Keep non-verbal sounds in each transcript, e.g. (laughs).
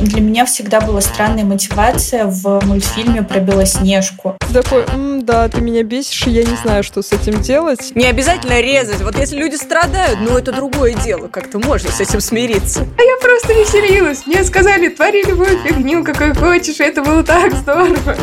Для меня всегда была странная мотивация в мультфильме про Белоснежку. такой, М, да, ты меня бесишь, и я не знаю, что с этим делать. Не обязательно резать. Вот если люди страдают, ну это другое дело. Как-то можно с этим смириться. А я просто веселилась. Мне сказали, твори любую фигню, какой хочешь, и это было так здорово.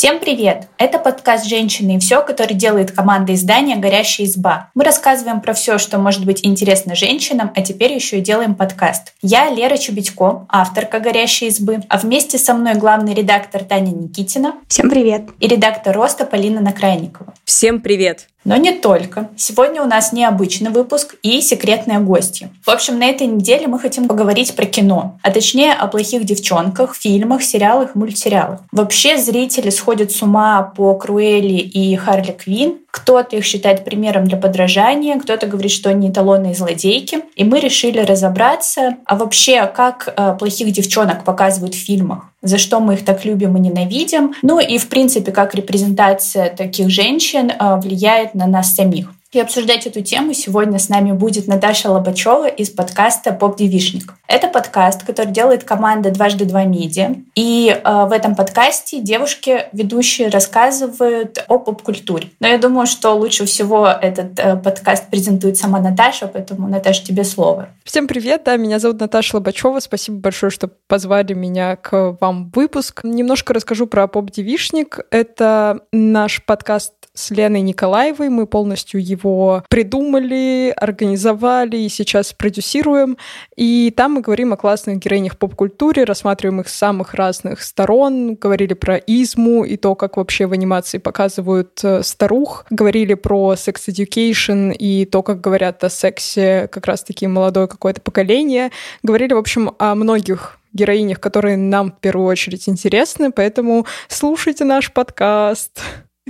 Всем привет! Это подкаст «Женщины и все», который делает команда издания «Горящая изба». Мы рассказываем про все, что может быть интересно женщинам, а теперь еще и делаем подкаст. Я Лера Чубитько, авторка «Горящей избы», а вместе со мной главный редактор Таня Никитина. Всем привет! И редактор «Роста» Полина Накрайникова. Всем привет! Но не только. Сегодня у нас необычный выпуск и секретные гости. В общем, на этой неделе мы хотим поговорить про кино, а точнее о плохих девчонках, фильмах, сериалах, мультсериалах. Вообще зрители сходят с ума по Круэлли и Харли Квин. Кто-то их считает примером для подражания, кто-то говорит, что они эталонные злодейки. И мы решили разобраться, а вообще, как э, плохих девчонок показывают в фильмах за что мы их так любим и ненавидим. Ну и, в принципе, как репрезентация таких женщин э, влияет на нас самих. И обсуждать эту тему сегодня с нами будет Наташа Лобачева из подкаста «Поп-девишник». Это подкаст, который делает команда «Дважды два медиа». И э, в этом подкасте девушки, ведущие, рассказывают о поп-культуре. Но я думаю, что лучше всего этот э, подкаст презентует сама Наташа, поэтому, Наташа, тебе слово. Всем привет, да, меня зовут Наташа Лобачева. Спасибо большое, что позвали меня к вам в выпуск. Немножко расскажу про «Поп-девишник». Это наш подкаст с Леной Николаевой. Мы полностью его придумали, организовали и сейчас продюсируем. И там мы говорим о классных героинях поп-культуре, рассматриваем их с самых разных сторон. Говорили про изму и то, как вообще в анимации показывают э, старух. Говорили про секс-education и то, как говорят о сексе как раз-таки молодое какое-то поколение. Говорили, в общем, о многих героинях, которые нам в первую очередь интересны, поэтому слушайте наш подкаст.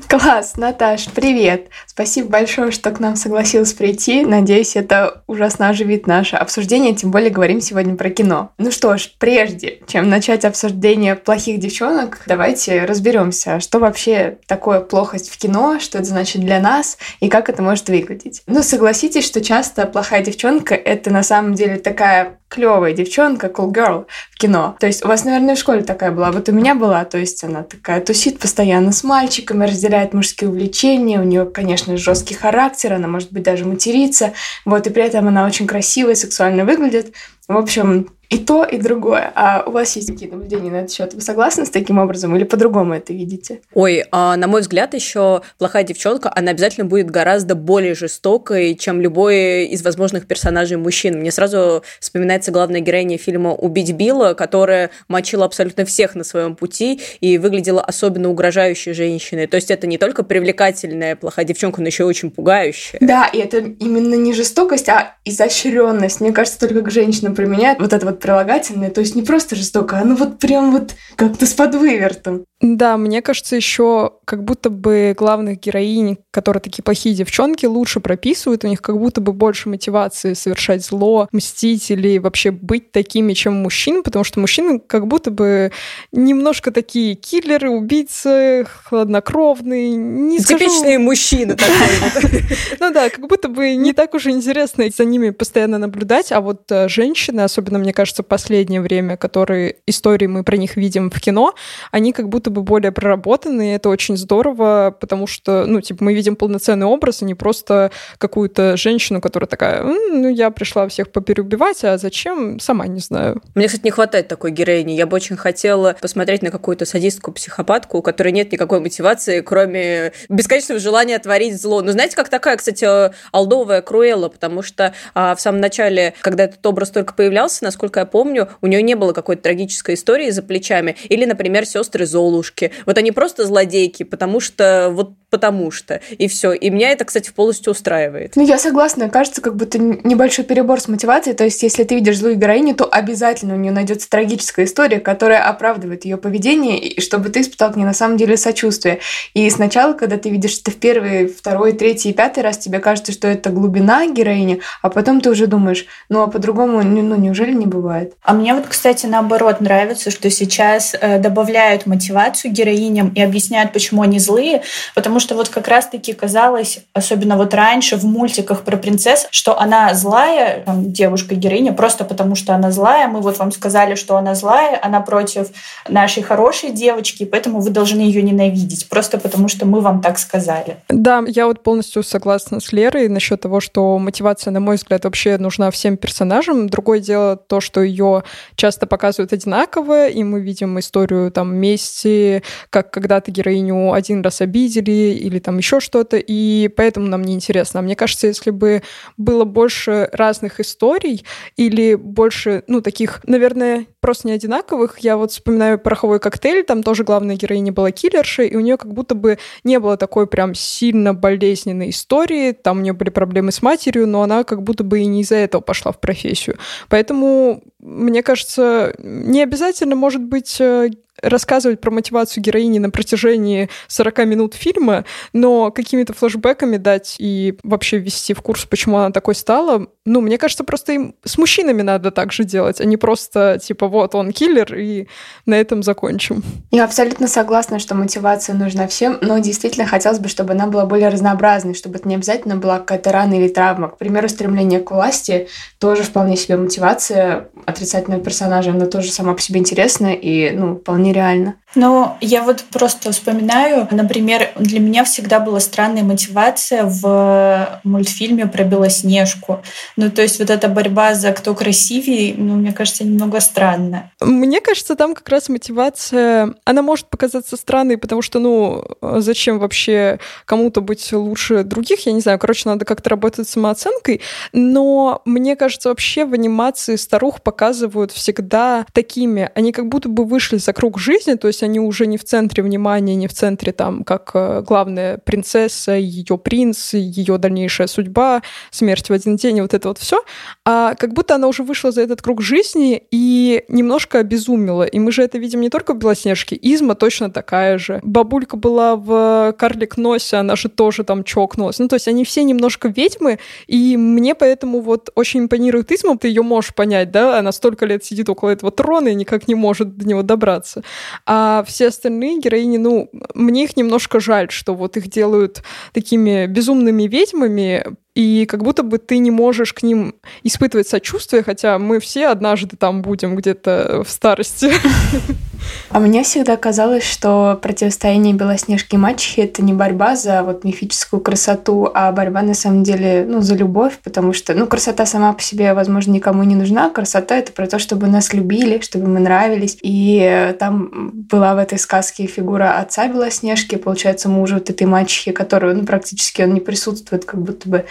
Класс, Наташ, привет! Спасибо большое, что к нам согласилась прийти. Надеюсь, это ужасно оживит наше обсуждение, тем более говорим сегодня про кино. Ну что ж, прежде чем начать обсуждение плохих девчонок, давайте разберемся, что вообще такое плохость в кино, что это значит для нас и как это может выглядеть. Ну, согласитесь, что часто плохая девчонка — это на самом деле такая клевая девчонка, cool girl в кино. То есть у вас, наверное, в школе такая была. Вот у меня была, то есть она такая тусит постоянно с мальчиками, разделяет мужские увлечения, у нее, конечно, жесткий характер, она может быть даже материться, вот, и при этом она очень красивая, сексуально выглядит. В общем, и то, и другое. А у вас есть какие-то наблюдения на этот счет? Вы согласны с таким образом или по-другому это видите? Ой, а, на мой взгляд, еще плохая девчонка, она обязательно будет гораздо более жестокой, чем любой из возможных персонажей мужчин. Мне сразу вспоминается главная героиня фильма «Убить Билла», которая мочила абсолютно всех на своем пути и выглядела особенно угрожающей женщиной. То есть это не только привлекательная плохая девчонка, но еще и очень пугающая. Да, и это именно не жестокость, а изощренность. Мне кажется, только к женщинам применяют вот это вот прилагательное, то есть не просто жестоко, а ну вот прям вот как-то с подвывертом. Да, мне кажется, еще как будто бы главных героинь, которые такие плохие девчонки, лучше прописывают, у них как будто бы больше мотивации совершать зло, мстить или вообще быть такими, чем мужчин, потому что мужчины как будто бы немножко такие киллеры, убийцы, хладнокровные, не Типичные мужчины такие. (laughs) Ну да, как будто бы не так уж интересно за ними постоянно наблюдать, а вот э, женщины, особенно, мне кажется, в последнее время, которые истории мы про них видим в кино, они как будто бы более проработаны, и это очень здорово, потому что, ну, типа, мы видим полноценный образ, а не просто какую-то женщину, которая такая, ну, я пришла всех попереубивать, а зачем, сама не знаю. Мне, кстати, не хватает такой героини. Я бы очень хотела посмотреть на какую-то садистку-психопатку, у которой нет никакой мотивации, кроме бесконечного желания творить зло. Ну, знаете, как такая, кстати, алдовая Круэлла, потому что а, в самом начале, когда этот образ только появлялся, насколько я помню, у нее не было какой-то трагической истории за плечами. Или, например, сестры Золушки. Вот они просто злодейки, потому что вот потому что. И все. И меня это, кстати, полностью устраивает. Ну, я согласна. Кажется, как будто небольшой перебор с мотивацией. То есть, если ты видишь злую героиню, то обязательно у нее найдется трагическая история, которая оправдывает ее поведение, и чтобы ты испытал к ней на самом деле сочувствие. И сначала, когда ты видишь это в первый, второй, третий и пятый раз, тебе кажется, что это глубина героини, а потом ты уже думаешь, ну а по-другому ну, неужели не бывает? А мне вот, кстати, наоборот нравится, что сейчас э, добавляют мотивацию героиням и объясняют, почему они злые, потому что вот как раз-таки казалось, особенно вот раньше в мультиках про принцесс, что она злая, девушка-героиня, просто потому что она злая. Мы вот вам сказали, что она злая, она против нашей хорошей девочки, поэтому вы должны ее ненавидеть, просто потому что мы вам так сказали. Да, я вот полностью согласна с Лерой насчет того, что мотивация, на мой взгляд, вообще нужна всем персонажам. Другое дело то, что ее часто показывают одинаково, и мы видим историю там мести, как когда-то героиню один раз обидели или там еще что-то, и поэтому нам не интересно. А мне кажется, если бы было больше разных историй или больше, ну, таких, наверное, просто не одинаковых. Я вот вспоминаю «Пороховой коктейль», там тоже главная героиня была киллершей, и у нее как будто бы не было такой прям сильно болезненной истории, там у нее были проблемы с матерью, но она как будто бы и не из-за этого пошла в профессию. Поэтому, мне кажется, не обязательно, может быть, э, рассказывать про мотивацию героини на протяжении 40 минут фильма, но какими-то флэшбэками дать и вообще ввести в курс, почему она такой стала, ну, мне кажется, просто им с мужчинами надо так же делать, а не просто, типа, вот он киллер, и на этом закончим. Я абсолютно согласна, что мотивация нужна всем, но действительно хотелось бы, чтобы она была более разнообразной, чтобы это не обязательно была какая-то рана или травма. К примеру, стремление к власти тоже вполне себе мотивация отрицательного персонажа, она тоже сама по себе интересна и, ну, вполне нереально. Ну, я вот просто вспоминаю, например, для меня всегда была странная мотивация в мультфильме про Белоснежку. Ну, то есть вот эта борьба за кто красивее, ну, мне кажется, немного странная. Мне кажется, там как раз мотивация, она может показаться странной, потому что, ну, зачем вообще кому-то быть лучше других, я не знаю, короче, надо как-то работать с самооценкой, но мне кажется, вообще в анимации старух показывают всегда такими, они как будто бы вышли за круг жизни, то есть есть они уже не в центре внимания, не в центре там, как э, главная принцесса, ее принц, ее дальнейшая судьба, смерть в один день, вот это вот все, а как будто она уже вышла за этот круг жизни и немножко обезумела. И мы же это видим не только в Белоснежке, Изма точно такая же. Бабулька была в Карлик Носе, она же тоже там чокнулась. Ну, то есть они все немножко ведьмы, и мне поэтому вот очень импонирует Изма, ты ее можешь понять, да, она столько лет сидит около этого трона и никак не может до него добраться. А а все остальные героини, ну, мне их немножко жаль, что вот их делают такими безумными ведьмами, и как будто бы ты не можешь к ним испытывать сочувствие, хотя мы все однажды там будем где-то в старости. А мне всегда казалось, что противостояние Белоснежки и мачехи — это не борьба за вот мифическую красоту, а борьба на самом деле ну, за любовь, потому что ну, красота сама по себе, возможно, никому не нужна. Красота — это про то, чтобы нас любили, чтобы мы нравились. И там была в этой сказке фигура отца Белоснежки, получается, мужа вот этой мачехи, которую ну, практически он не присутствует, как будто бы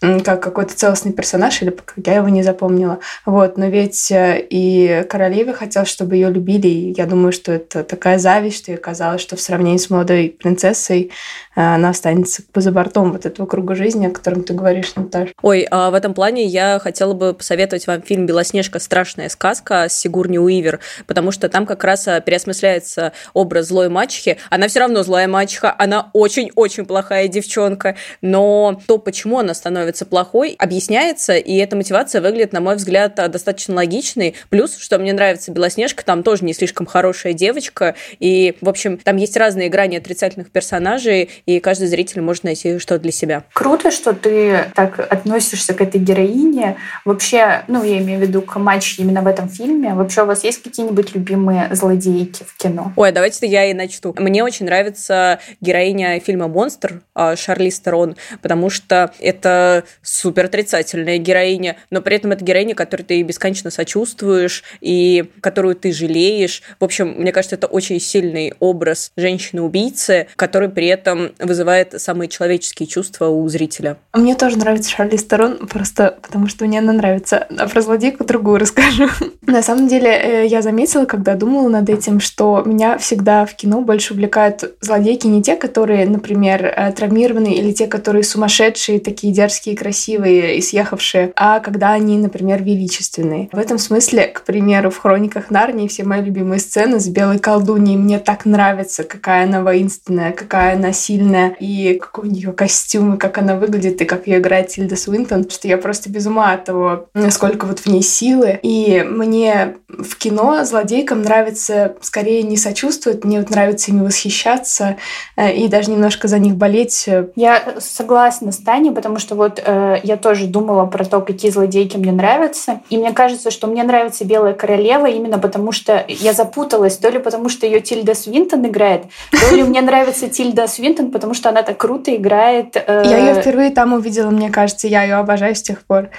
как какой-то целостный персонаж, или как я его не запомнила. Вот, но ведь э, и королева хотела, чтобы ее любили, и я думаю, что это такая зависть, что ей казалось, что в сравнении с молодой принцессой она останется за бортом вот этого круга жизни, о котором ты говоришь, Наташа. Ой, а в этом плане я хотела бы посоветовать вам фильм «Белоснежка. Страшная сказка» с Сигурни Уивер, потому что там как раз э, переосмысляется образ злой мачехи. Она все равно злая мачеха, она очень-очень плохая девчонка, но то, почему она становится плохой, объясняется, и эта мотивация выглядит, на мой взгляд, достаточно логичной. Плюс, что мне нравится Белоснежка, там тоже не слишком хорошая девочка, и, в общем, там есть разные грани отрицательных персонажей, и каждый зритель может найти что для себя. Круто, что ты так относишься к этой героине. Вообще, ну, я имею в виду к матчу именно в этом фильме. Вообще, у вас есть какие-нибудь любимые злодейки в кино? Ой, давайте я и начну. Мне очень нравится героиня фильма «Монстр» а, Шарли Стерон, потому что это это супер отрицательная героиня, но при этом это героиня, которой ты бесконечно сочувствуешь и которую ты жалеешь. В общем, мне кажется, это очень сильный образ женщины-убийцы, который при этом вызывает самые человеческие чувства у зрителя. Мне тоже нравится Шарли Сторон, просто потому что мне она нравится. А про злодейку другую расскажу. (laughs) На самом деле, э, я заметила, когда думала над этим, что меня всегда в кино больше увлекают злодейки не те, которые, например, э, травмированы, или те, которые сумасшедшие, такие дерзкие, красивые и съехавшие, а когда они, например, величественные. В этом смысле, к примеру, в «Хрониках Нарнии» все мои любимые сцены с белой колдуньей. Мне так нравится, какая она воинственная, какая она сильная, и какой у нее костюм, и как она выглядит, и как ее играет Тильда Свинтон, что я просто без ума от того, насколько вот в ней силы. И мне в кино злодейкам нравится скорее не сочувствовать, мне вот нравится ими восхищаться э, и даже немножко за них болеть. Я согласна с Таней, потому что вот э, я тоже думала про то, какие злодейки мне нравятся. И мне кажется, что мне нравится Белая королева именно потому, что я запуталась. То ли потому, что ее Тильда Свинтон играет, то ли мне нравится Тильда Свинтон, потому что она так круто играет. Э... Я ее впервые там увидела, мне кажется, я ее обожаю с тех пор.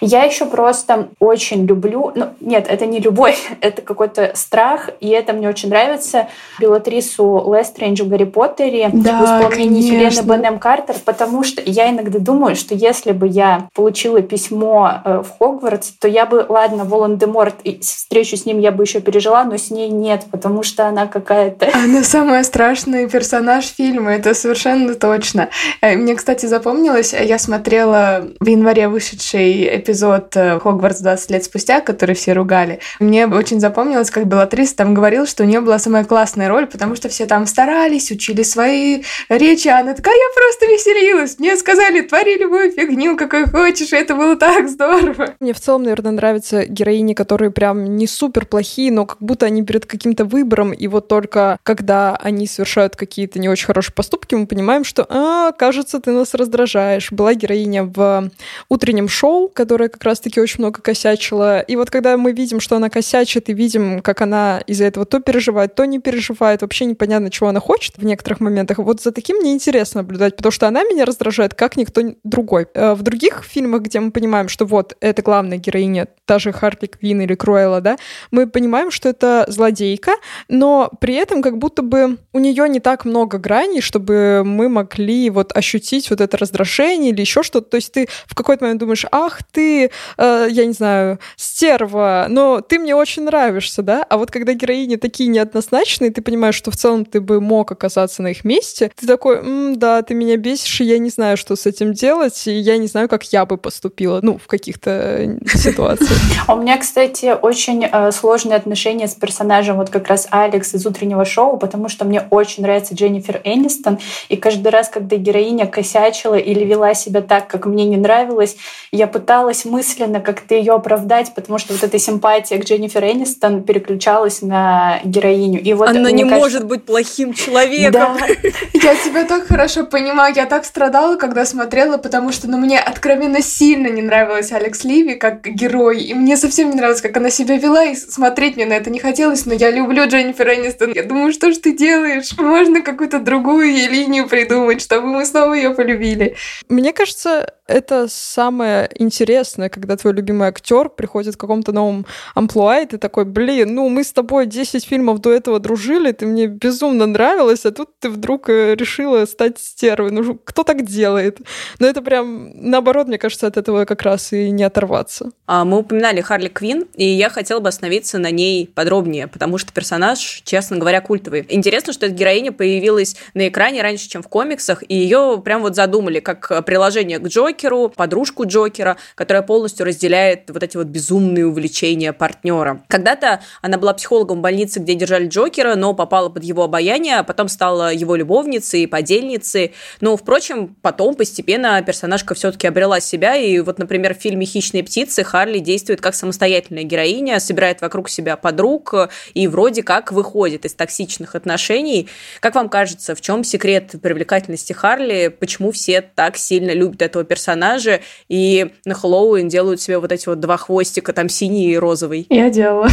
Я еще просто очень люблю, ну нет, это не любовь, (laughs) это какой-то страх, и это мне очень нравится. Белатрису Лестрендж в Гарри Поттере да, в исполнении Хелены Бенем Картер, потому что я иногда думаю, что если бы я получила письмо э, в Хогвартс, то я бы, ладно, Волан-де-Морт, встречу с ним я бы еще пережила, но с ней нет, потому что она какая-то... (laughs) Она самый страшный персонаж фильма, это совершенно точно. Э, мне, кстати, запомнилось, я смотрела в январе вышедший эпизод э, Хогвартс 20 лет спустя, который все ругали, мне очень запомнилось, как Белатрис там говорил, что у нее была самая классная роль, потому что все там старались, учили свои речи, а она такая, я просто веселилась. Мне сказали, твори любую фигню, какой хочешь, и это было так здорово. Мне в целом, наверное, нравятся героини, которые прям не супер плохие, но как будто они перед каким-то выбором, и вот только когда они совершают какие-то не очень хорошие поступки, мы понимаем, что, а, кажется, ты нас раздражаешь. Была героиня в утреннем шоу, которая как раз-таки очень много косячила. И вот когда мы видим, что она косячит, и видим, как она из-за этого то переживает, то не переживает, вообще непонятно, чего она хочет в некоторых моментах, вот за таким мне интересно наблюдать, потому что она меня раздражает, как никто другой. Э, в других фильмах, где мы понимаем, что вот это главная героиня, та же Харли Квин или Круэлла, да, мы понимаем, что это злодейка, но при этом как будто бы у нее не так много граней, чтобы мы могли вот ощутить вот это раздражение или еще что-то. То есть ты в какой-то момент думаешь, ах ты, ты, э, я не знаю, стерва, но ты мне очень нравишься, да? А вот когда героини такие неоднозначные, ты понимаешь, что в целом ты бы мог оказаться на их месте, ты такой, М, да, ты меня бесишь, и я не знаю, что с этим делать, и я не знаю, как я бы поступила, ну, в каких-то э, ситуациях. (laughs) У меня, кстати, очень э, сложные отношения с персонажем, вот как раз Алекс из утреннего шоу, потому что мне очень нравится Дженнифер Энистон, и каждый раз, когда героиня косячила или вела себя так, как мне не нравилось, я пыталась пыталась мысленно как-то ее оправдать, потому что вот эта симпатия к Дженнифер Энистон переключалась на героиню. И вот, Она не кажется... может быть плохим человеком. Да. (laughs) Я тебя так хорошо понимаю. Я так страдала, когда смотрела, потому что ну, мне откровенно сильно не нравилась Алекс Ливи как герой. И мне совсем не нравилось, как она себя вела, и смотреть мне на это не хотелось. Но я люблю Дженнифер Энистон. Я думаю, что ж ты делаешь? Можно какую-то другую линию придумать, чтобы мы снова ее полюбили. Мне кажется, это самое интересное, когда твой любимый актер приходит в каком-то новом амплуа, и ты такой, блин, ну мы с тобой 10 фильмов до этого дружили, ты мне безумно нравилась, а тут ты вдруг э, решила стать стервой. Ну кто так делает? Но это прям наоборот, мне кажется, от этого как раз и не оторваться. А, мы упоминали Харли Квин, и я хотела бы остановиться на ней подробнее, потому что персонаж, честно говоря, культовый. Интересно, что эта героиня появилась на экране раньше, чем в комиксах, и ее прям вот задумали как приложение к Джокеру, Джокеру, подружку Джокера, которая полностью разделяет вот эти вот безумные увлечения партнера. Когда-то она была психологом в больнице, где держали Джокера, но попала под его обаяние, а потом стала его любовницей подельницей. Но, впрочем, потом постепенно персонажка все-таки обрела себя, и вот, например, в фильме «Хищные птицы» Харли действует как самостоятельная героиня, собирает вокруг себя подруг и вроде как выходит из токсичных отношений. Как вам кажется, в чем секрет привлекательности Харли? Почему все так сильно любят этого персонажа? Персонажи, и на Хэллоуин делают себе вот эти вот два хвостика, там синий и розовый. Я делала.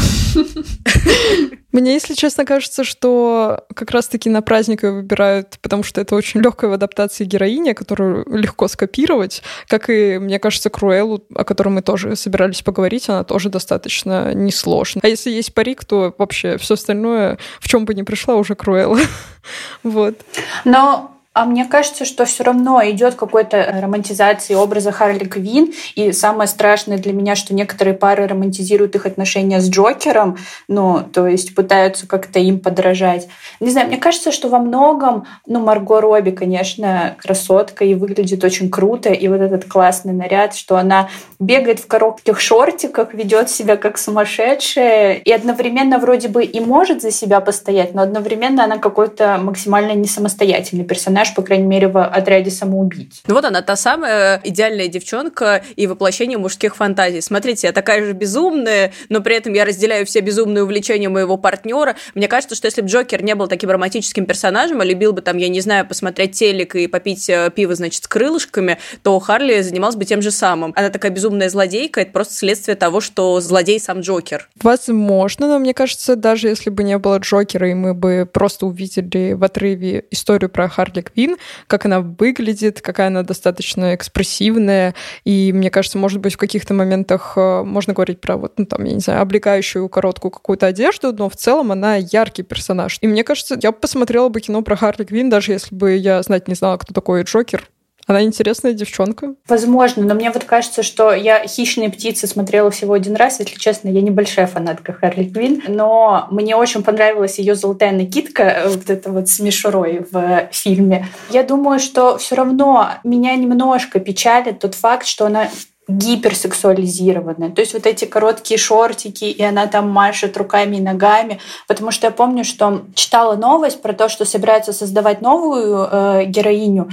Мне, если честно, кажется, что как раз-таки на праздник ее выбирают, потому что это очень легкая в адаптации героиня, которую легко скопировать, как и, мне кажется, Круэллу, о которой мы тоже собирались поговорить, она тоже достаточно несложная. А если есть парик, то вообще все остальное, в чем бы ни пришла, уже Круэлла. (laughs) вот. Но А мне кажется, что все равно идет какой-то романтизация образа Харли Квин. И самое страшное для меня, что некоторые пары романтизируют их отношения с Джокером, ну, то есть пытаются как-то им подражать. Не знаю, мне кажется, что во многом, ну, Марго Робби, конечно, красотка и выглядит очень круто. И вот этот классный наряд, что она бегает в коротких шортиках, ведет себя как сумасшедшая и одновременно вроде бы и может за себя постоять, но одновременно она какой-то максимально не самостоятельный персонаж персонаж, по крайней мере, в отряде самоубийц. Ну вот она, та самая идеальная девчонка и воплощение мужских фантазий. Смотрите, я такая же безумная, но при этом я разделяю все безумные увлечения моего партнера. Мне кажется, что если бы Джокер не был таким романтическим персонажем, а любил бы там, я не знаю, посмотреть телек и попить э, пиво, значит, с крылышками, то Харли занималась бы тем же самым. Она такая безумная злодейка, это просто следствие того, что злодей сам Джокер. Возможно, но мне кажется, даже если бы не было Джокера, и мы бы просто увидели в отрыве историю про Харли Квин, как она выглядит, какая она достаточно экспрессивная. И мне кажется, может быть, в каких-то моментах э, можно говорить про вот, ну, там, я не знаю, облегающую короткую какую-то одежду, но в целом она яркий персонаж. И мне кажется, я бы посмотрела бы кино про Харли Квин, даже если бы я знать не знала, кто такой Джокер. Она интересная девчонка. Возможно, но мне вот кажется, что я «Хищные птицы» смотрела всего один раз. Если честно, я небольшая фанатка Харли Квин, но мне очень понравилась ее золотая накидка, э, вот это вот с мишурой в фильме. Я думаю, что все равно меня немножко печалит тот факт, что она гиперсексуализированная. То есть вот эти короткие шортики, и она там машет руками и ногами. Потому что я помню, что читала новость про то, что собираются создавать новую э, героиню,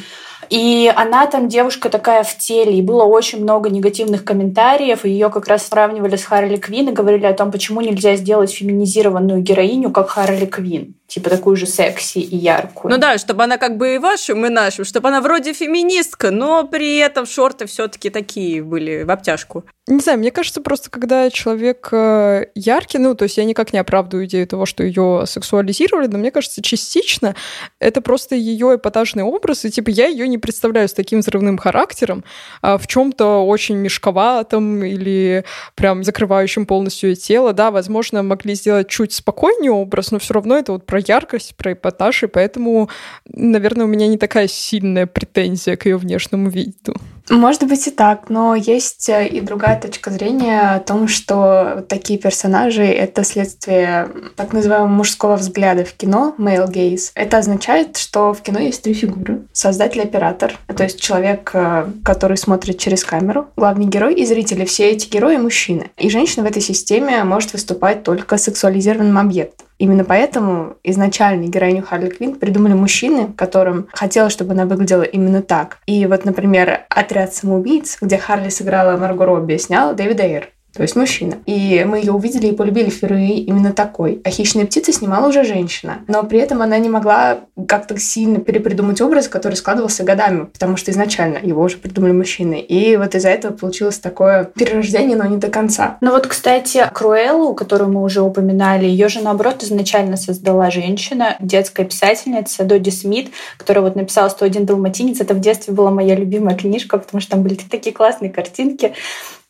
и она там девушка такая в теле, и было очень много негативных комментариев, и ее как раз сравнивали с Харли Квин и говорили о том, почему нельзя сделать феминизированную героиню, как Харли Квин типа такую же секси и яркую. Ну да, чтобы она как бы и вашим, и нашим, чтобы она вроде феминистка, но при этом шорты все-таки такие были в обтяжку. Не знаю, мне кажется, просто когда человек э, яркий, ну, то есть я никак не оправдываю идею того, что ее сексуализировали, но мне кажется, частично это просто ее эпатажный образ, и типа я ее не представляю с таким взрывным характером, а в чем-то очень мешковатом или прям закрывающим полностью тело. Да, возможно, могли сделать чуть спокойнее образ, но все равно это вот про яркость, про эпатаж, и поэтому, наверное, у меня не такая сильная претензия к ее внешнему виду. Может быть и так, но есть э, и другая точка зрения о том, что такие персонажи — это следствие так называемого мужского взгляда в кино, male gaze. Это означает, что в кино есть три фигуры. Создатель-оператор, то есть человек, э, который смотрит через камеру, главный герой и зрители. Все эти герои — мужчины. И женщина в этой системе может выступать только сексуализированным объектом. Именно поэтому изначально героиню Харли Квинн придумали мужчины, которым хотелось, чтобы она выглядела именно так. И вот, например, «Отряд самоубийц», где Харли сыграла Марго Робби, снял Дэвид Эйр то есть мужчина. И мы ее увидели и полюбили впервые именно такой. А «Хищные птицы» снимала уже женщина. Но при этом она не могла как-то сильно перепридумать образ, который складывался годами, потому что изначально его уже придумали мужчины. И вот из-за этого получилось такое перерождение, но не до конца. Ну вот, кстати, Круэллу, которую мы уже упоминали, ее же, наоборот, изначально создала женщина, детская писательница Доди Смит, которая вот написала «101 далматинец». Это в детстве была моя любимая книжка, потому что там были такие классные картинки.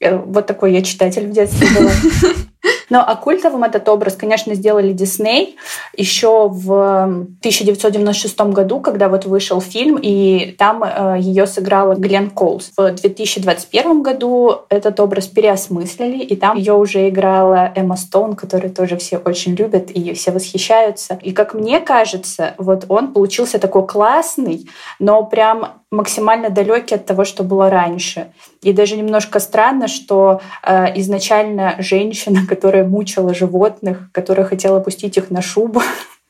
Э, вот такой я читатель в детстве была. (laughs) Но а культовым этот образ, конечно, сделали Дисней еще в 1996 году, когда вот вышел фильм, и там э, ее сыграла Глен Коулс. В 2021 году этот образ переосмыслили, и там ее уже играла Эмма Стоун, которую тоже все очень любят и все восхищаются. И как мне кажется, вот он получился такой классный, но прям максимально далекий от того, что было раньше. И даже немножко странно, что э, изначально женщина, (laughs) которая мучила животных, которая хотела пустить их на шубу, (laughs)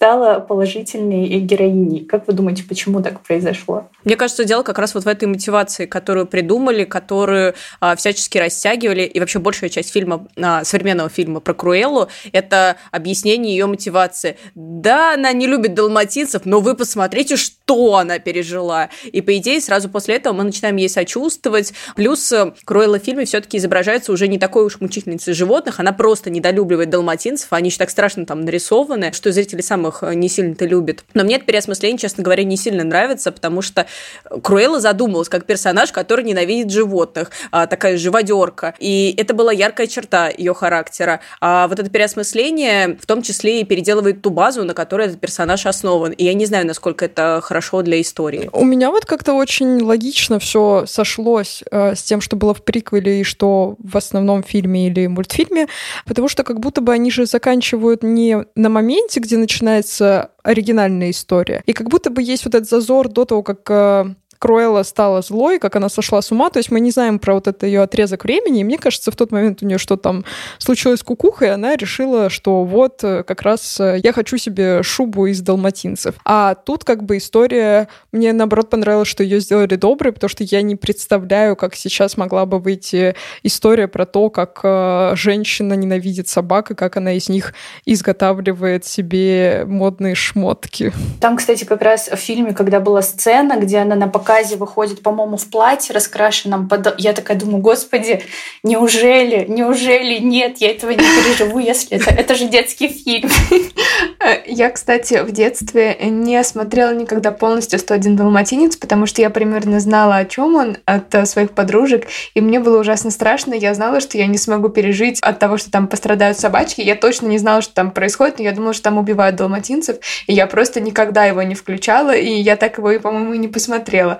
стала положительной героиней. Как вы думаете, почему так произошло? Мне кажется, дело как раз вот в этой мотивации, которую придумали, которую а, всячески растягивали. И вообще большая часть фильма, а, современного фильма про Круэллу, это объяснение ее мотивации. Да, она не любит далматинцев, но вы посмотрите, что она пережила. И по идее сразу после этого мы начинаем ей сочувствовать. Плюс э, Круэлла в фильме все-таки изображается уже не такой уж мучительницей животных, она просто недолюбливает далматинцев, они еще так страшно там нарисованы, что зрители самого фильмах не сильно-то любит. Но мне это переосмысление, честно говоря, не сильно нравится, потому что Круэлла задумалась как персонаж, который ненавидит животных, а, такая живодерка. И это была яркая черта ее характера. А вот это переосмысление в том числе и переделывает ту базу, на которой этот персонаж основан. И я не знаю, насколько это хорошо для истории. У меня вот как-то очень логично все сошлось э, с тем, что было в приквеле и что в основном фильме или мультфильме, потому что как будто бы они же заканчивают не на моменте, где начинается оригинальная история, и как будто бы есть вот этот зазор до того, как э, Круэлла стала злой, как она сошла с ума. То есть мы не знаем про вот этот ее отрезок времени. И мне кажется, в тот момент у нее что там случилось с кукухой, и она решила, что вот э, как раз э, я хочу себе шубу из далматинцев. А тут как бы история... Мне, наоборот, понравилось, что ее сделали доброй, потому что я не представляю, как сейчас могла бы выйти история про то, как э, женщина ненавидит собак, и как она из них изготавливает себе модные шмотки. Там, кстати, как раз в фильме, когда была сцена, где она на показе показе выходит, по-моему, в платье раскрашенном. Под... Я такая думаю, господи, неужели, неужели нет, я этого не переживу, если это, это же детский фильм. (laughs) Я, кстати, в детстве не смотрела никогда полностью «101 далматинец», потому что я примерно знала, о чем он от э, своих подружек, и мне было ужасно страшно. Я знала, что я не смогу пережить от того, что там пострадают собачки. Я точно не знала, что там происходит, но я думала, что там убивают далматинцев, и я просто никогда его не включала, и я так его, по-моему, и не посмотрела.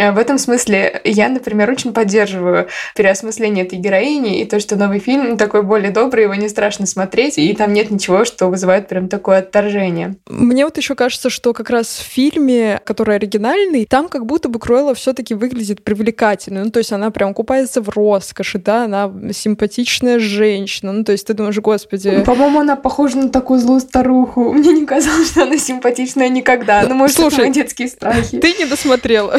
в этом смысле я, например, очень поддерживаю переосмысление этой героини и то, что новый фильм такой более добрый, его не страшно смотреть, и там нет ничего, что вызывает прям такое отторжение. Мне вот еще кажется, что как раз в фильме, который оригинальный, там как будто бы Круэлла все-таки выглядит привлекательно. Ну, то есть она прям купается в роскоши, да, она симпатичная женщина. Ну, то есть ты думаешь, господи... По-моему, она похожа на такую злую старуху. (laughs) Мне не казалось, что она симпатичная никогда. Ну, может, Слушай, это мои детские страхи. Ты не досмотрела.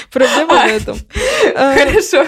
Проблема в этом. А, (laughs) Хорошо.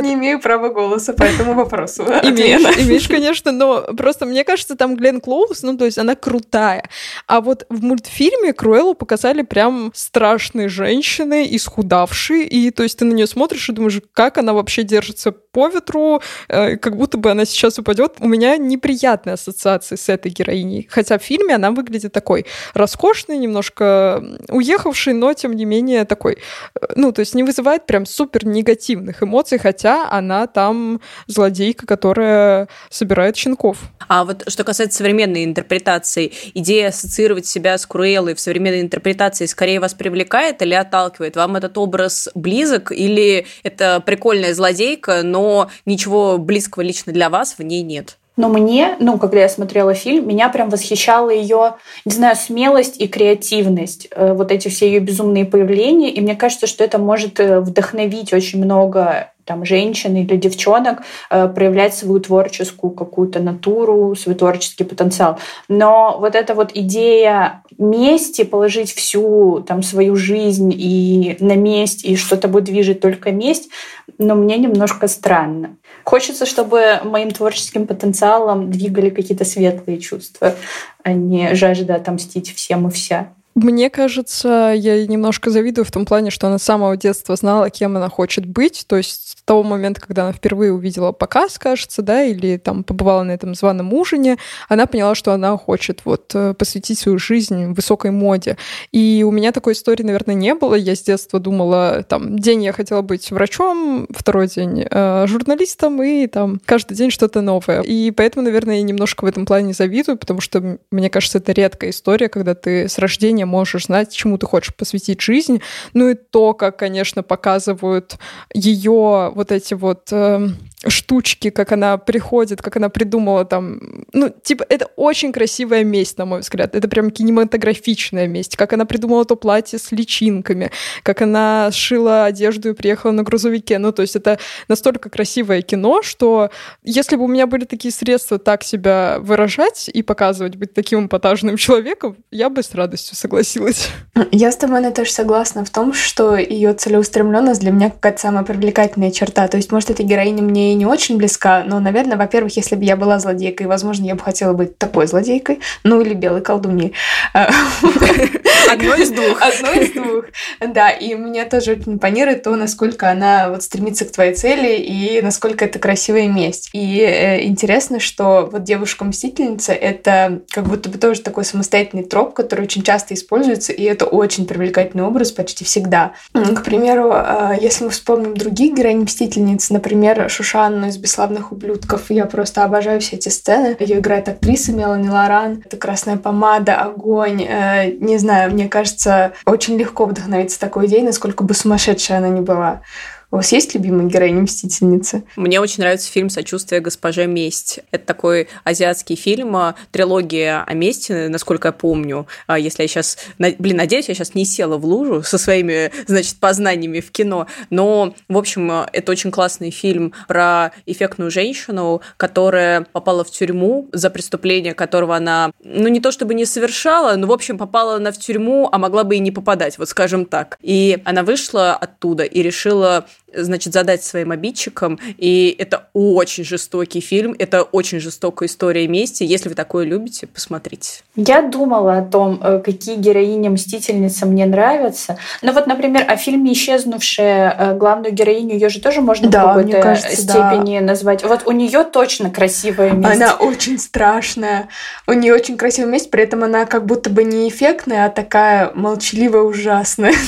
Не имею права голоса по этому вопросу. Имеешь, (laughs) имеешь, конечно, но просто мне кажется, там Глен Клоус, ну, то есть она крутая. А вот в мультфильме Круэллу показали прям страшные женщины, исхудавшие, и то есть ты на нее смотришь и думаешь, как она вообще держится по ветру, э, как будто бы она сейчас упадет. У меня неприятные ассоциации с этой героиней. Хотя в фильме она выглядит такой роскошной, немножко уехавшей, но тем не менее такой, э, ну, то есть не вызывает прям супер негативных эмоций, хотя она там злодейка, которая собирает щенков. А вот что касается современной интерпретации, идея ассоциировать себя с Круэллой в современной интерпретации скорее вас привлекает или отталкивает? Вам этот образ близок или это прикольная злодейка, но ничего близкого лично для вас в ней нет? Но мне, ну, когда я смотрела фильм, меня прям восхищала ее, не знаю, смелость и креативность, э, вот эти все ее безумные появления. И мне кажется, что это может э, вдохновить очень много там, женщин или девчонок э, проявлять свою творческую какую-то натуру, свой творческий потенциал. Но вот эта вот идея мести, положить всю там свою жизнь и на месть, и что-то будет движет только месть, но мне немножко странно. Хочется, чтобы моим творческим потенциалом двигали какие-то светлые чувства, а не жажда отомстить всем и вся. Мне кажется, я немножко завидую в том плане, что она с самого детства знала, кем она хочет быть. То есть с того момента, когда она впервые увидела показ, кажется, да, или там побывала на этом званом ужине, она поняла, что она хочет вот э, посвятить свою жизнь высокой моде. И у меня такой истории, наверное, не было. Я с детства думала, там, день я хотела быть врачом, второй день э, журналистом, и там каждый день что-то новое. И поэтому, наверное, я немножко в этом плане завидую, потому что, мне кажется, это редкая история, когда ты с рождения можешь знать, чему ты хочешь посвятить жизнь. Ну и то, как, конечно, показывают ее вот эти вот э, штучки, как она приходит, как она придумала там... Ну, типа, это очень красивая месть, на мой взгляд. Это прям кинематографичная месть. Как она придумала то платье с личинками, как она сшила одежду и приехала на грузовике. Ну, то есть это настолько красивое кино, что если бы у меня были такие средства так себя выражать и показывать, быть таким эпатажным (laughs) человеком, я бы с радостью согласилась согласилась. Я с тобой, Наташа, согласна в том, что ее целеустремленность для меня какая-то самая привлекательная черта. То есть, может, эта героиня мне и не очень близка, но, наверное, во-первых, если бы я была злодейкой, возможно, я бы хотела быть такой злодейкой, ну или белой колдуньей. Одно из двух. Одно из двух. Да, и мне тоже очень импонирует то, насколько она вот стремится к твоей цели и насколько это красивая месть. И э, интересно, что вот девушка-мстительница — это как будто бы тоже такой самостоятельный троп, который очень часто используется, и это очень привлекательный образ почти всегда. К примеру, э, если мы вспомним других героинь-мстительниц, например, Шушанну из «Бесславных ублюдков», я просто обожаю все эти сцены. Ее играет актриса Мелани Лоран. Это «Красная помада», «Огонь». Э, не знаю, мне кажется, очень легко вдохновиться такой идеей, насколько бы сумасшедшая она ни была. У вас есть любимая героиня Мстительницы? Мне очень нравится фильм «Сочувствие госпоже Месть». Это такой азиатский фильм, а, трилогия о мести, насколько я помню. А, если я сейчас... Блин, надеюсь, я сейчас не села в лужу со своими, значит, познаниями в кино. Но, в общем, это очень классный фильм про эффектную женщину, которая попала в тюрьму за преступление, которого она, ну, не то чтобы не совершала, но, в общем, попала она в тюрьму, а могла бы и не попадать, вот скажем так. И она вышла оттуда и решила значит, задать своим обидчикам. И это очень жестокий фильм, это очень жестокая история мести. Если вы такое любите, посмотрите. Я думала о том, э, какие героини мстительницы мне нравятся. Ну вот, например, о фильме «Исчезнувшая» э, главную героиню, ее же тоже можно да, в какой-то кажется, степени да. назвать. Вот у нее точно красивая месть. Она очень страшная. У нее очень красивая месть, при этом она как будто бы не эффектная, а такая молчаливая, ужасная. (laughs)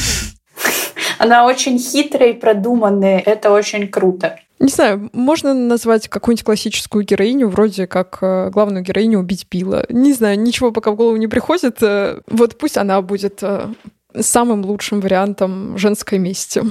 Она очень хитрая и продуманная. Это очень круто. Не знаю, можно назвать какую-нибудь классическую героиню, вроде как э, главную героиню убить Билла. Не знаю, ничего пока в голову не приходит. Э, вот пусть она будет э, самым лучшим вариантом женской мести.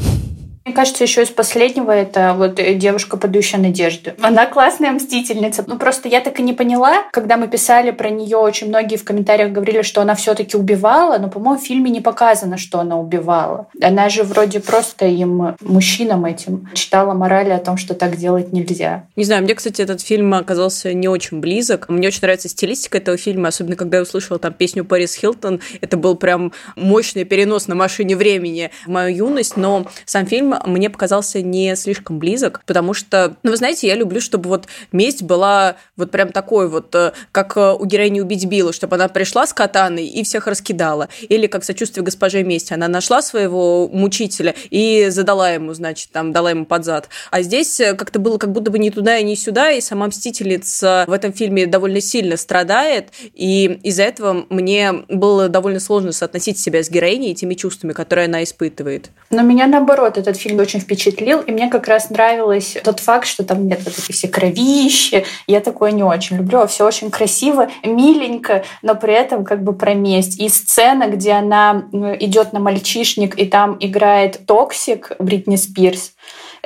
Мне кажется, еще из последнего это вот девушка, подающая надежды. Она классная мстительница. Ну просто я так и не поняла, когда мы писали про нее, очень многие в комментариях говорили, что она все-таки убивала, но, по-моему, в фильме не показано, что она убивала. Она же вроде просто им, мужчинам этим, читала морали о том, что так делать нельзя. Не знаю, мне, кстати, этот фильм оказался не очень близок. Мне очень нравится стилистика этого фильма, особенно когда я услышала там песню Парис Хилтон. Это был прям мощный перенос на машине времени в мою юность, но сам фильм мне показался не слишком близок, потому что, ну, вы знаете, я люблю, чтобы вот месть была вот прям такой вот, э, как э, у героини «Убить Билла», чтобы она пришла с катаной и всех раскидала. Или как сочувствие госпоже мести. Она нашла своего мучителя и задала ему, значит, там, дала ему под зад. А здесь э, как-то было как будто бы ни туда и ни сюда, и сама мстительница в этом фильме довольно сильно страдает, и из-за этого мне было довольно сложно соотносить себя с героиней и теми чувствами, которые она испытывает. Но меня наоборот этот фильм фильм очень впечатлил, и мне как раз нравилось тот факт, что там нет вот эти все кровищи. Я такое не очень люблю, а все очень красиво, миленько, но при этом как бы про месть. И сцена, где она идет на мальчишник, и там играет Toxic Бритни Спирс,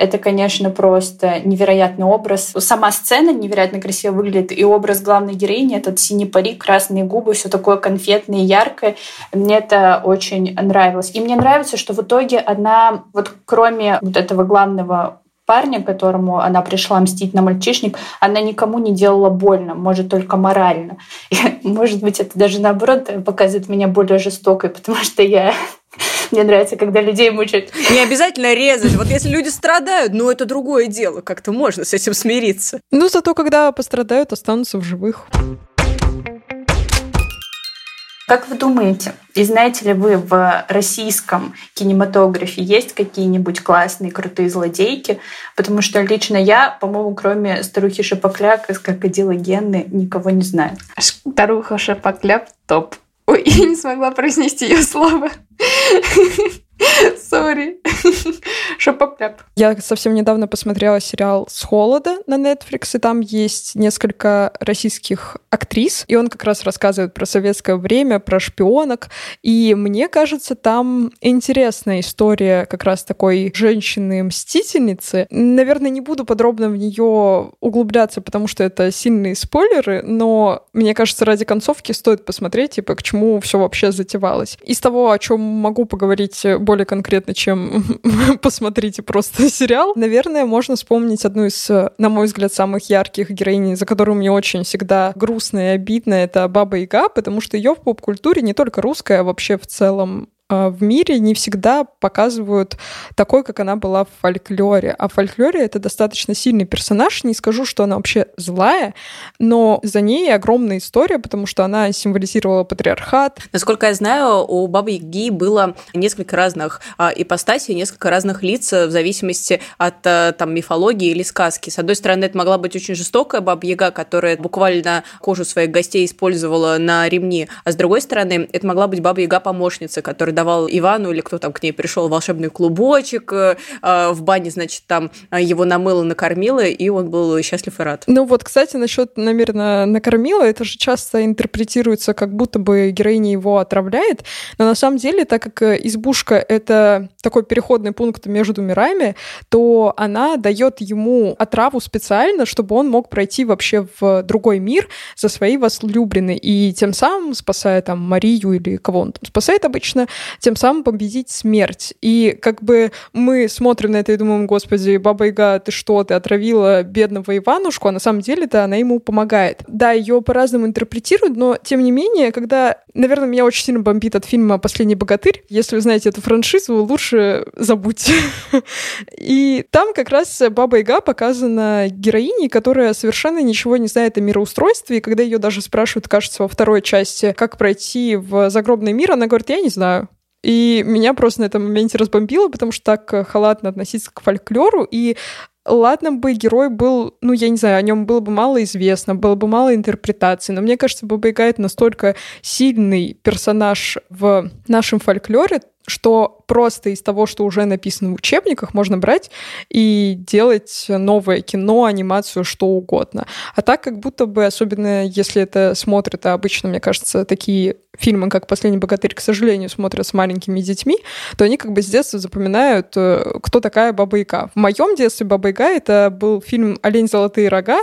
это, конечно, просто невероятный образ. Сама сцена невероятно красиво выглядит, и образ главной героини, этот синий парик, красные губы, все такое конфетное, яркое. Мне это очень нравилось. И мне нравится, что в итоге она, вот кроме вот этого главного парня, которому она пришла мстить на мальчишник, она никому не делала больно, может, только морально. (laughs) И, может быть, это даже наоборот показывает меня более жестокой, потому что я мне нравится, когда людей мучают. Не обязательно резать. Вот если люди страдают, ну это другое дело. Как-то можно с этим смириться. Ну, зато когда пострадают, останутся в живых. Как вы думаете, и знаете ли вы, в российском кинематографе есть какие-нибудь классные, крутые злодейки? Потому что лично я, по-моему, кроме старухи Шапокляк из «Крокодила Гены» никого не знаю. Старуха Шапокляк топ. Ой, (laughs) я не смогла произнести ее слово. (laughs) (laughs) Sorry. (laughs) Шопопляп. Я совсем недавно посмотрела сериал «С холода» на Netflix, и там есть несколько российских актрис, и он как раз рассказывает про советское время, про шпионок, и мне кажется, там интересная история как раз такой женщины-мстительницы. Наверное, не буду подробно в нее углубляться, потому что это сильные спойлеры, но мне кажется, ради концовки стоит посмотреть, типа, к чему все вообще затевалось. Из того, о чем могу поговорить более более конкретно, чем (laughs) посмотрите просто (laughs) сериал. Наверное, можно вспомнить одну из, на мой взгляд, самых ярких героинь, за которую мне очень всегда грустно и обидно, это Баба Яга, потому что ее в поп-культуре не только русская, а вообще в целом в мире не всегда показывают такой, как она была в фольклоре. А в фольклоре это достаточно сильный персонаж. Не скажу, что она вообще злая, но за ней огромная история, потому что она символизировала патриархат. Насколько я знаю, у Бабы Яги было несколько разных а, ипостасей, несколько разных лиц в зависимости от а, там, мифологии или сказки. С одной стороны, это могла быть очень жестокая Баба Яга, которая буквально кожу своих гостей использовала на ремни, а с другой стороны, это могла быть Баба Яга-помощница, которая давал Ивану или кто там к ней пришел волшебный клубочек, э, а, в бане, значит, там а, его намыло, накормила, и он был счастлив и рад. Ну вот, кстати, насчет намеренно накормила, это же часто интерпретируется, как будто бы героиня его отравляет, но на самом деле, так как э, избушка — это такой переходный пункт между мирами, то она дает ему отраву специально, чтобы он мог пройти вообще в другой мир за свои возлюбленные, и тем самым, спасая там Марию или кого он там спасает обычно, тем самым победить смерть. И как бы мы смотрим на это и думаем, господи, Баба Яга, ты что, ты отравила бедного Иванушку, а на самом деле-то она ему помогает. Да, ее по-разному интерпретируют, но тем не менее, когда, наверное, меня очень сильно бомбит от фильма «Последний богатырь», если вы знаете эту франшизу, лучше забудьте. (laughs) И там как раз Баба Яга показана героиней, которая совершенно ничего не знает о мироустройстве, и когда ее даже спрашивают, кажется, во второй части, как пройти в загробный мир, она говорит, я не знаю. И меня просто на этом моменте разбомбило, потому что так э, халатно относиться к фольклору. И ладно бы герой был, ну, я не знаю, о нем было бы мало известно, было бы мало интерпретаций, но мне кажется, Баба настолько сильный персонаж в нашем фольклоре, что просто из того, что уже написано в учебниках, можно брать и делать новое кино, анимацию, что угодно. А так как будто бы, особенно если это смотрят, а обычно, мне кажется, такие фильмы, как «Последний богатырь», к сожалению, смотрят с маленькими детьми, то они как бы с детства запоминают, э, кто такая Баба Яга. В моем детстве Баба Яга — это был фильм «Олень. Золотые рога»,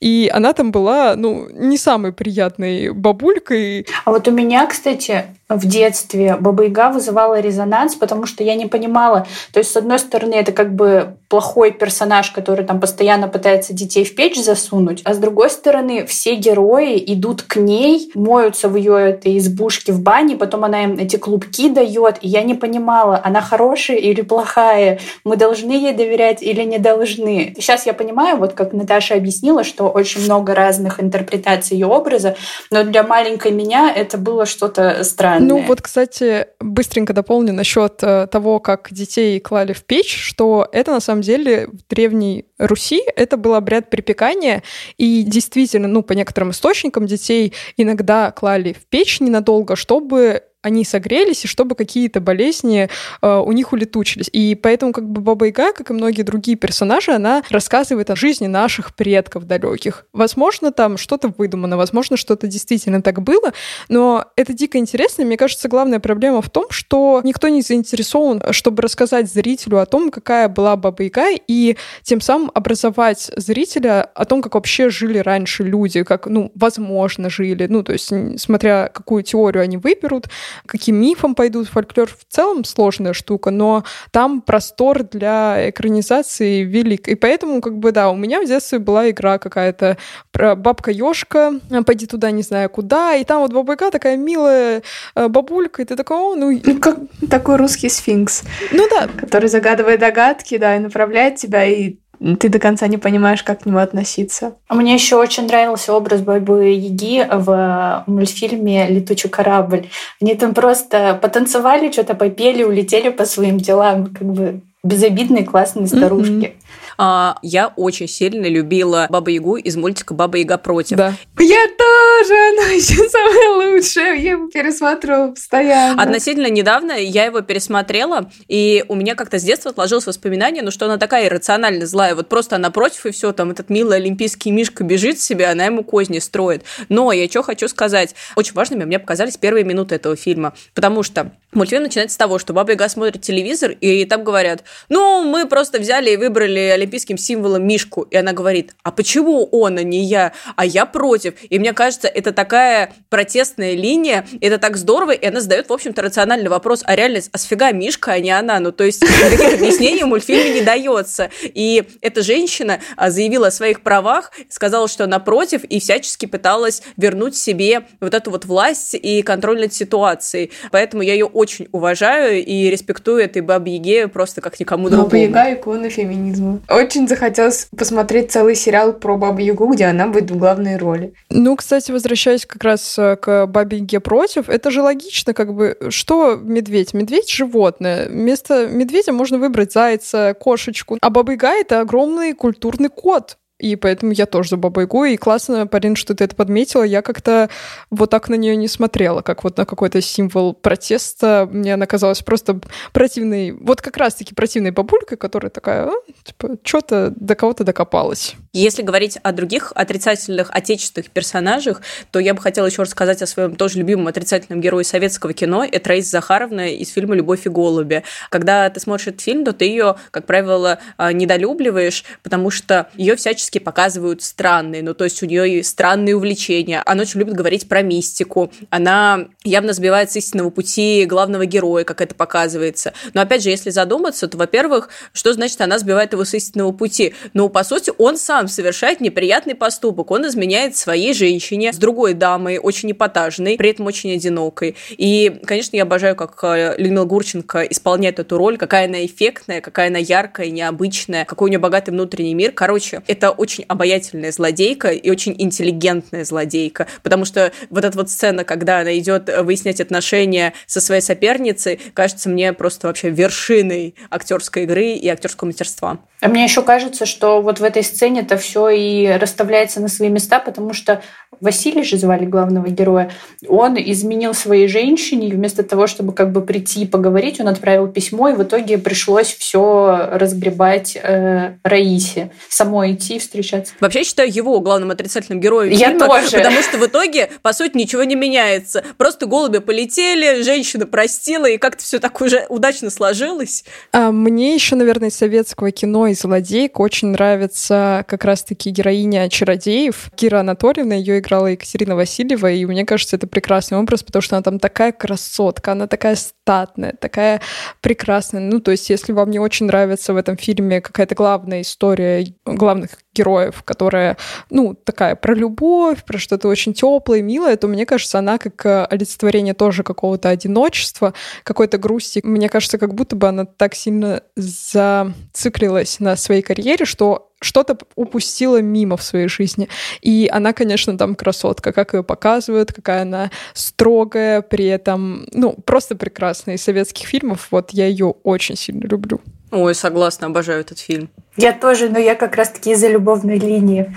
и она там была, ну, не самой приятной бабулькой. А вот у меня, кстати, в детстве Баба Яга вызывала резонанс, потому что я не понимала. То есть, с одной стороны, это как бы плохой персонаж, который там постоянно пытается детей в печь засунуть, а с другой стороны, все герои идут к ней, моются в ее этой избушке в бане, потом она им эти клубки дает, и я не понимала, она хорошая или плохая, мы должны ей доверять или не должны. Сейчас я понимаю, вот как Наташа объяснила, что очень много разных интерпретаций ее образа, но для маленькой меня это было что-то странное. Ну вот, кстати, быстренько дополню насчет э, того, как детей клали в печь, что это на самом деле в Древней Руси это был обряд припекания, и действительно, ну, по некоторым источникам детей иногда клали в печь ненадолго, чтобы они согрелись, и чтобы какие-то болезни э, у них улетучились. И поэтому как бы Баба Яга, как и многие другие персонажи, она рассказывает о жизни наших предков далеких. Возможно, там что-то выдумано, возможно, что-то действительно так было, но это дико интересно. Мне кажется, главная проблема в том, что никто не заинтересован, чтобы рассказать зрителю о том, какая была Баба Яга, и тем самым образовать зрителя о том, как вообще жили раньше люди, как, ну, возможно, жили, ну, то есть, смотря какую теорию они выберут, каким мифом пойдут. Фольклор в целом сложная штука, но там простор для экранизации велик. И поэтому, как бы, да, у меня в детстве была игра какая-то про бабка Ёшка, пойди туда не знаю куда, и там вот бабайка такая милая э, бабулька, и ты такой, о, ну... Ну, как такой русский сфинкс. Ну да. Который загадывает догадки, да, и направляет тебя, и ты до конца не понимаешь, как к нему относиться. Мне еще очень нравился образ Бабы Яги в мультфильме «Летучий корабль». Они там просто потанцевали, что-то попели, улетели по своим делам. Как бы безобидные, классные старушки. Mm-hmm. А, я очень сильно любила Баба Ягу из мультика Баба Яга против. Да. Я тоже, (laughs) она еще самая лучшая. Я его пересматривала постоянно. Относительно недавно я его пересмотрела, и у меня как-то с детства отложилось воспоминание, ну, что она такая иррационально злая. Вот просто она против, и все, там этот милый олимпийский мишка бежит себе, она ему козни строит. Но я что хочу сказать. Очень важными мне показались первые минуты этого фильма, потому что мультфильм начинается с того, что Баба Яга смотрит телевизор, и там говорят, ну, мы просто взяли и выбрали олимпийским символом Мишку, и она говорит, а почему он, а не я, а я против? И мне кажется, это такая протестная линия, это так здорово, и она задает, в общем-то, рациональный вопрос, а реально, а сфига Мишка, а не она? Ну, то есть никаких объяснений в мультфильме не дается. И эта женщина а, заявила о своих правах, сказала, что она против, и всячески пыталась вернуть себе вот эту вот власть и контроль над ситуацией. Поэтому я ее очень уважаю и респектую этой бабе Яге просто как никому другому. Баба Яга – икона феминизма. Очень захотелось посмотреть целый сериал про Бабу Ягу, где она будет в главной роли. Ну, кстати, возвращаясь как раз э, к Бабе Яге против, это же логично, как бы, что медведь? Медведь – животное. Вместо медведя можно выбрать зайца, кошечку. А Баба Яга – это огромный культурный код и поэтому я тоже за Ягу, и классно, Парин, что ты это подметила, я как-то вот так на нее не смотрела, как вот на какой-то символ протеста, мне она казалась просто противной, вот как раз-таки противной бабулькой, которая такая, типа, что-то до кого-то докопалась. Если говорить о других отрицательных отечественных персонажах, то я бы хотела еще рассказать о своем тоже любимом отрицательном герое советского кино, это Раиса Захаровна из фильма «Любовь и голуби». Когда ты смотришь этот фильм, то ты ее, как правило, а, недолюбливаешь, потому что ее всячески показывают странные, ну, то есть у нее странные увлечения. Она очень любит говорить про мистику. Она явно сбивает с истинного пути главного героя, как это показывается. Но, опять же, если задуматься, то, во-первых, что значит она сбивает его с истинного пути? Ну, по сути, он сам совершает неприятный поступок. Он изменяет своей женщине с другой дамой, очень эпатажной, при этом очень одинокой. И, конечно, я обожаю, как э, Людмила Гурченко исполняет эту роль, какая она эффектная, какая она яркая, необычная, какой у нее богатый внутренний мир. Короче, это очень обаятельная злодейка и очень интеллигентная злодейка, потому что вот эта вот сцена, когда она идет выяснять отношения со своей соперницей, кажется мне просто вообще вершиной актерской игры и актерского мастерства. А мне еще кажется, что вот в этой сцене это все и расставляется на свои места, потому что Василий же звали главного героя, он изменил своей женщине, и вместо того, чтобы как бы прийти и поговорить, он отправил письмо, и в итоге пришлось все разгребать э, Раисе, самой идти встречаться. Вообще я считаю его главным отрицательным героем я фильма, тоже. потому что в итоге, по сути, ничего не меняется. Просто голуби полетели, женщина простила, и как-то все так уже удачно сложилось. А мне еще, наверное, из советского кино и злодейк очень нравится как раз-таки героиня чародеев. Кира Анатольевна, ее играла Екатерина Васильева, и мне кажется, это прекрасный образ, потому что она там такая красотка, она такая статная, такая прекрасная. Ну, то есть, если вам не очень нравится в этом фильме какая-то главная история главных героев, которая, ну, такая про любовь, про что-то очень теплое, милое, то мне кажется, она как э, олицетворение тоже какого-то одиночества, какой-то грусти. Мне кажется, как будто бы она так сильно зациклилась на своей карьере, что что-то упустила мимо в своей жизни. И она, конечно, там красотка, как ее показывают, какая она строгая, при этом, ну, просто прекрасная. Из советских фильмов вот я ее очень сильно люблю. Ой, согласна, обожаю этот фильм. Я тоже, но я как раз-таки из-за любовной линии.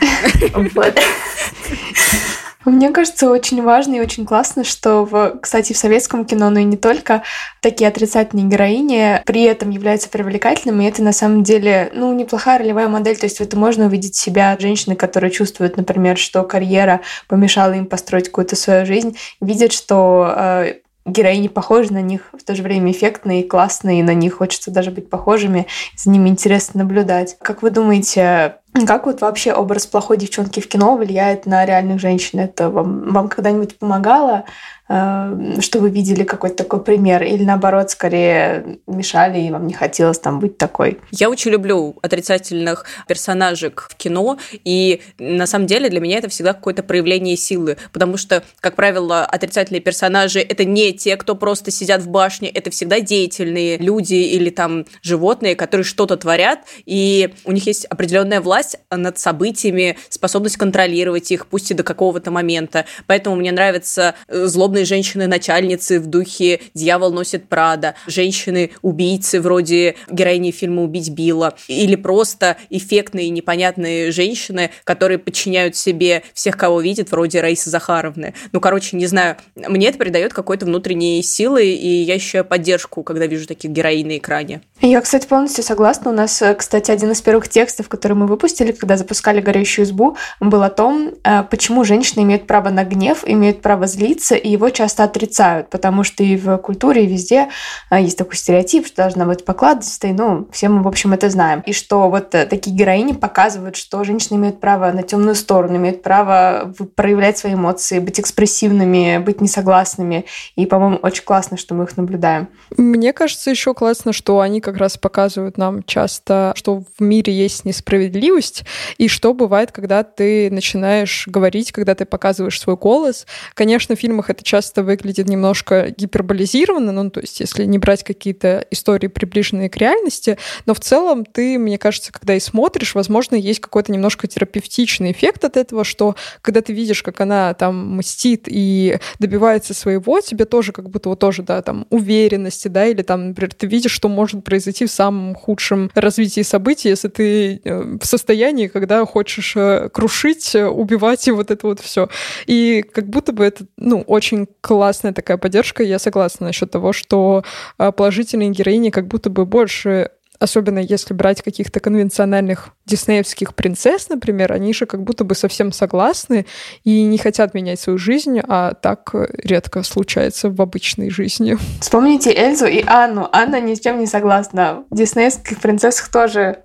(laughs) Мне кажется, очень важно и очень классно, что, в, кстати, в советском кино, но и не только, такие отрицательные героини при этом являются привлекательными, и это на самом деле, ну, неплохая ролевая модель, то есть это можно увидеть себя, женщины, которые чувствуют, например, что карьера помешала им построить какую-то свою жизнь, видят, что э, героини похожи на них, в то же время эффектные, классные, на них хочется даже быть похожими, за ними интересно наблюдать. Как вы думаете, как вот вообще образ плохой девчонки в кино влияет на реальных женщин? Это вам, вам когда-нибудь помогало? Э, что вы видели какой-то такой пример? Или наоборот, скорее мешали, и вам не хотелось там быть такой? Я очень люблю отрицательных персонажек в кино, и на самом деле для меня это всегда какое-то проявление силы, потому что, как правило, отрицательные персонажи — это не те, кто просто сидят в башне, это всегда деятельные люди или там животные, которые что-то творят, и у них есть определенная власть над событиями, способность контролировать их, пусть и до какого-то момента. Поэтому мне нравится злобный злобные женщины-начальницы в духе «Дьявол носит Прада», женщины-убийцы вроде героини фильма «Убить Билла», или просто эффектные непонятные женщины, которые подчиняют себе всех, кого видят, вроде Раисы Захаровны. Ну, короче, не знаю, мне это придает какой-то внутренней силы, и я ощущаю поддержку, когда вижу таких героинь на экране. Я, кстати, полностью согласна. У нас, кстати, один из первых текстов, который мы выпустили, когда запускали «Горящую избу», был о том, э, почему женщины имеют право на гнев, имеют право злиться, и его его часто отрицают, потому что и в культуре, и везде а, есть такой стереотип, что должна быть покладистой, ну, все мы, в общем, это знаем. И что вот э, такие героини показывают, что женщины имеют право на темную сторону, имеют право проявлять свои эмоции, быть экспрессивными, быть несогласными. И, по-моему, очень классно, что мы их наблюдаем. Мне кажется, еще классно, что они как раз показывают нам часто, что в мире есть несправедливость, и что бывает, когда ты начинаешь говорить, когда ты показываешь свой голос. Конечно, в фильмах это часто выглядит немножко гиперболизированно, ну, то есть если не брать какие-то истории, приближенные к реальности, но в целом ты, мне кажется, когда и смотришь, возможно, есть какой-то немножко терапевтичный эффект от этого, что когда ты видишь, как она там мстит и добивается своего, тебе тоже как будто вот тоже, да, там, уверенности, да, или там, например, ты видишь, что может произойти в самом худшем развитии событий, если ты э, в состоянии, когда хочешь э, крушить, э, убивать и вот это вот все. И как будто бы это, ну, очень классная такая поддержка. Я согласна насчет того, что положительные героини как будто бы больше особенно если брать каких-то конвенциональных диснеевских принцесс, например, они же как будто бы совсем согласны и не хотят менять свою жизнь, а так редко случается в обычной жизни. Вспомните Эльзу и Анну. Анна ни с чем не согласна. В диснеевских принцессах тоже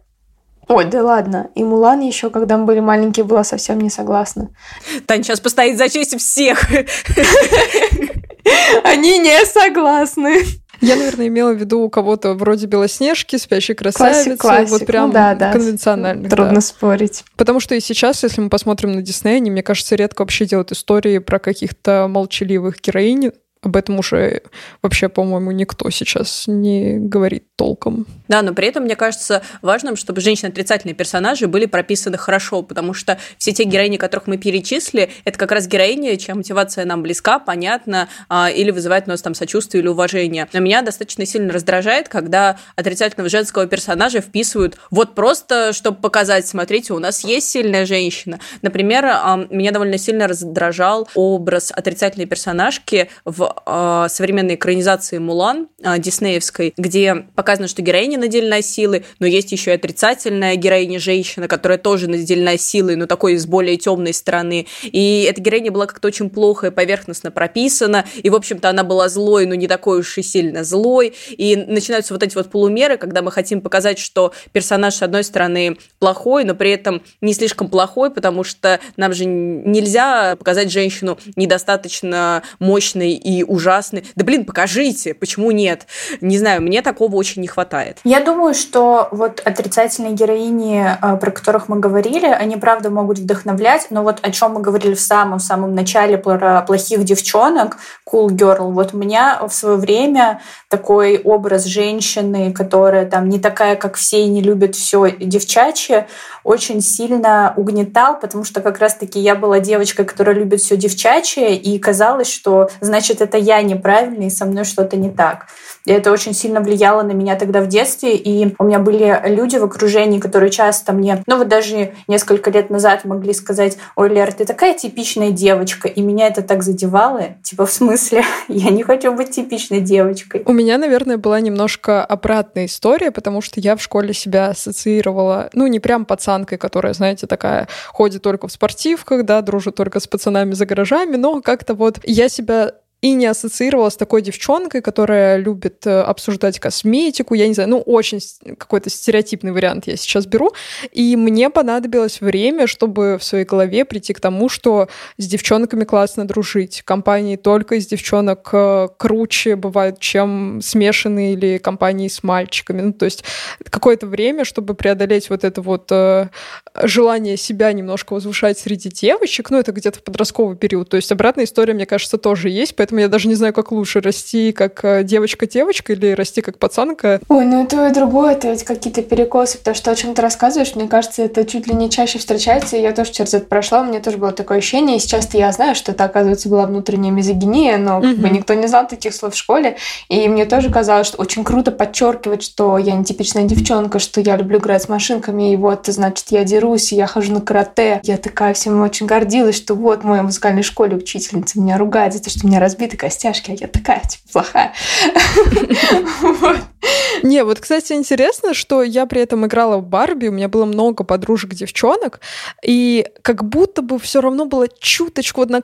Ой, да ладно. И Мулан еще, когда мы были маленькие, была совсем не согласна. Таня сейчас постоит за честь всех. Они не согласны. Я, наверное, имела в виду у кого-то вроде Белоснежки, Спящей красавицы. Классик, классик. Вот прям ну, да, да. конвенциональных. Трудно да. спорить. Потому что и сейчас, если мы посмотрим на Дисней, они, мне кажется, редко вообще делают истории про каких-то молчаливых героинь, об этом уже вообще, по-моему, никто сейчас не говорит толком. Да, но при этом, мне кажется, важным, чтобы женщины-отрицательные персонажи были прописаны хорошо, потому что все те героини, которых мы перечислили, это как раз героини, чья мотивация нам близка, понятна, а, или вызывает у нас там сочувствие или уважение. Но меня достаточно сильно раздражает, когда отрицательного женского персонажа вписывают вот просто, чтобы показать, смотрите, у нас есть сильная женщина. Например, меня довольно сильно раздражал образ отрицательной персонажки в э, современной экранизации Мулан э, диснеевской, где показано, что героиня наделена силой, но есть еще и отрицательная героиня женщина, которая тоже наделена силой, но такой с более темной стороны. И эта героиня была как-то очень плохо и поверхностно прописана, и, в общем-то, она была злой, но не такой уж и сильно злой. И начинаются вот эти вот полумеры, когда мы хотим показать, что персонаж, с одной стороны, плохой, но при этом не слишком плохой, потому что нам же нельзя показать женщину недостаточно мощной и ужасны. Да блин, покажите, почему нет? Не знаю, мне такого очень не хватает. Я думаю, что вот отрицательные героини, э, про которых мы говорили, они правда могут вдохновлять, но вот о чем мы говорили в самом-самом начале про плохих девчонок, cool girl, вот у меня в свое время такой образ женщины, которая там не такая, как все и не любит все девчачье, очень сильно угнетал, потому что как раз-таки я была девочкой, которая любит все девчачье, и казалось, что значит это я неправильный, со мной что-то не так. И это очень сильно влияло на меня тогда в детстве. И у меня были люди в окружении, которые часто мне, ну вот даже несколько лет назад могли сказать, ой, Лер, ты такая типичная девочка. И меня это так задевало. Типа, в смысле? (laughs) Я не хочу быть типичной девочкой. У меня, наверное, была немножко обратная история, потому что я в школе себя ассоциировала, ну, не прям пацанкой, которая, знаете, такая ходит только в спортивках, да, дружит только с пацанами за гаражами, но как-то вот я себя и не ассоциировала с такой девчонкой, которая любит э, обсуждать косметику, я не знаю, ну, очень какой-то стереотипный вариант я сейчас беру, и мне понадобилось время, чтобы в своей голове прийти к тому, что с девчонками классно дружить, компании только из девчонок э, круче бывают, чем смешанные или компании с мальчиками, ну, то есть какое-то время, чтобы преодолеть вот это вот э, желание себя немножко возвышать среди девочек, ну, это где-то в подростковый период, то есть обратная история, мне кажется, тоже есть, поэтому поэтому я даже не знаю, как лучше, расти как э, девочка-девочка или расти как пацанка. Ой, ну и то, и другое, это ведь какие-то перекосы, потому что о чем ты рассказываешь, мне кажется, это чуть ли не чаще встречается, и я тоже через это прошла, у меня тоже было такое ощущение, и сейчас я знаю, что это, оказывается, была внутренняя мизогиния, но угу. как бы никто не знал таких слов в школе, и мне тоже казалось, что очень круто подчеркивать, что я не типичная девчонка, что я люблю играть с машинками, и вот, значит, я дерусь, и я хожу на карате. Я такая всем очень гордилась, что вот в моей музыкальной школе учительница меня ругает за то, что меня разбили разбиты костяшки, а я такая, типа, плохая. (laughs) Не, вот, кстати, интересно, что я при этом играла в Барби, у меня было много подружек-девчонок, и как будто бы все равно было чуточку вот на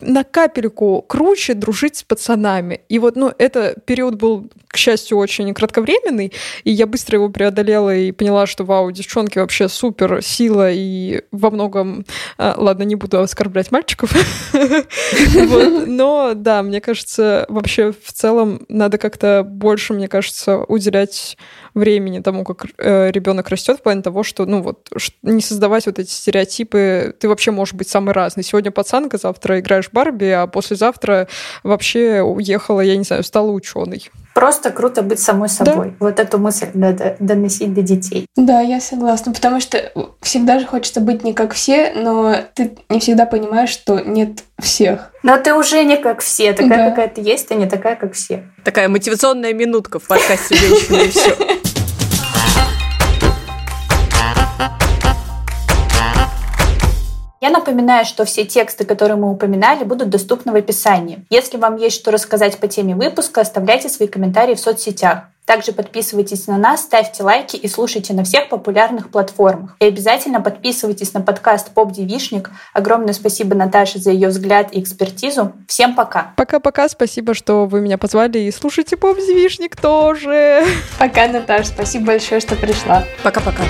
на капельку круче дружить с пацанами. И вот, ну, это период был, к счастью, очень кратковременный, и я быстро его преодолела и поняла, что, вау, девчонки вообще супер сила, и во многом... А, ладно, не буду оскорблять мальчиков. (laughs) Но, да, мне кажется, вообще в целом надо как-то больше, мне кажется, уделять времени тому, как э, ребенок растет, в плане того, что, ну вот, не создавать вот эти стереотипы. Ты вообще можешь быть самый разный. Сегодня пацанка, завтра играешь Барби, а послезавтра вообще уехала, я не знаю, стала ученой. Просто круто быть самой собой. Да. Вот эту мысль надо доносить до детей. Да, я согласна, потому что всегда же хочется быть не как все, но ты не всегда понимаешь, что нет всех. Но ты уже не как все, такая, да. какая ты есть, ты не такая, как все. Такая мотивационная минутка в подкасте «Женщины и все». (laughs) Я напоминаю, что все тексты, которые мы упоминали, будут доступны в описании. Если вам есть что рассказать по теме выпуска, оставляйте свои комментарии в соцсетях. Также подписывайтесь на нас, ставьте лайки и слушайте на всех популярных платформах. И обязательно подписывайтесь на подкаст «Поп Девишник». Огромное спасибо Наташе за ее взгляд и экспертизу. Всем пока. Пока-пока. Спасибо, что вы меня позвали. И слушайте «Поп Девишник» тоже. Пока, Наташа. Спасибо большое, что пришла. Пока-пока.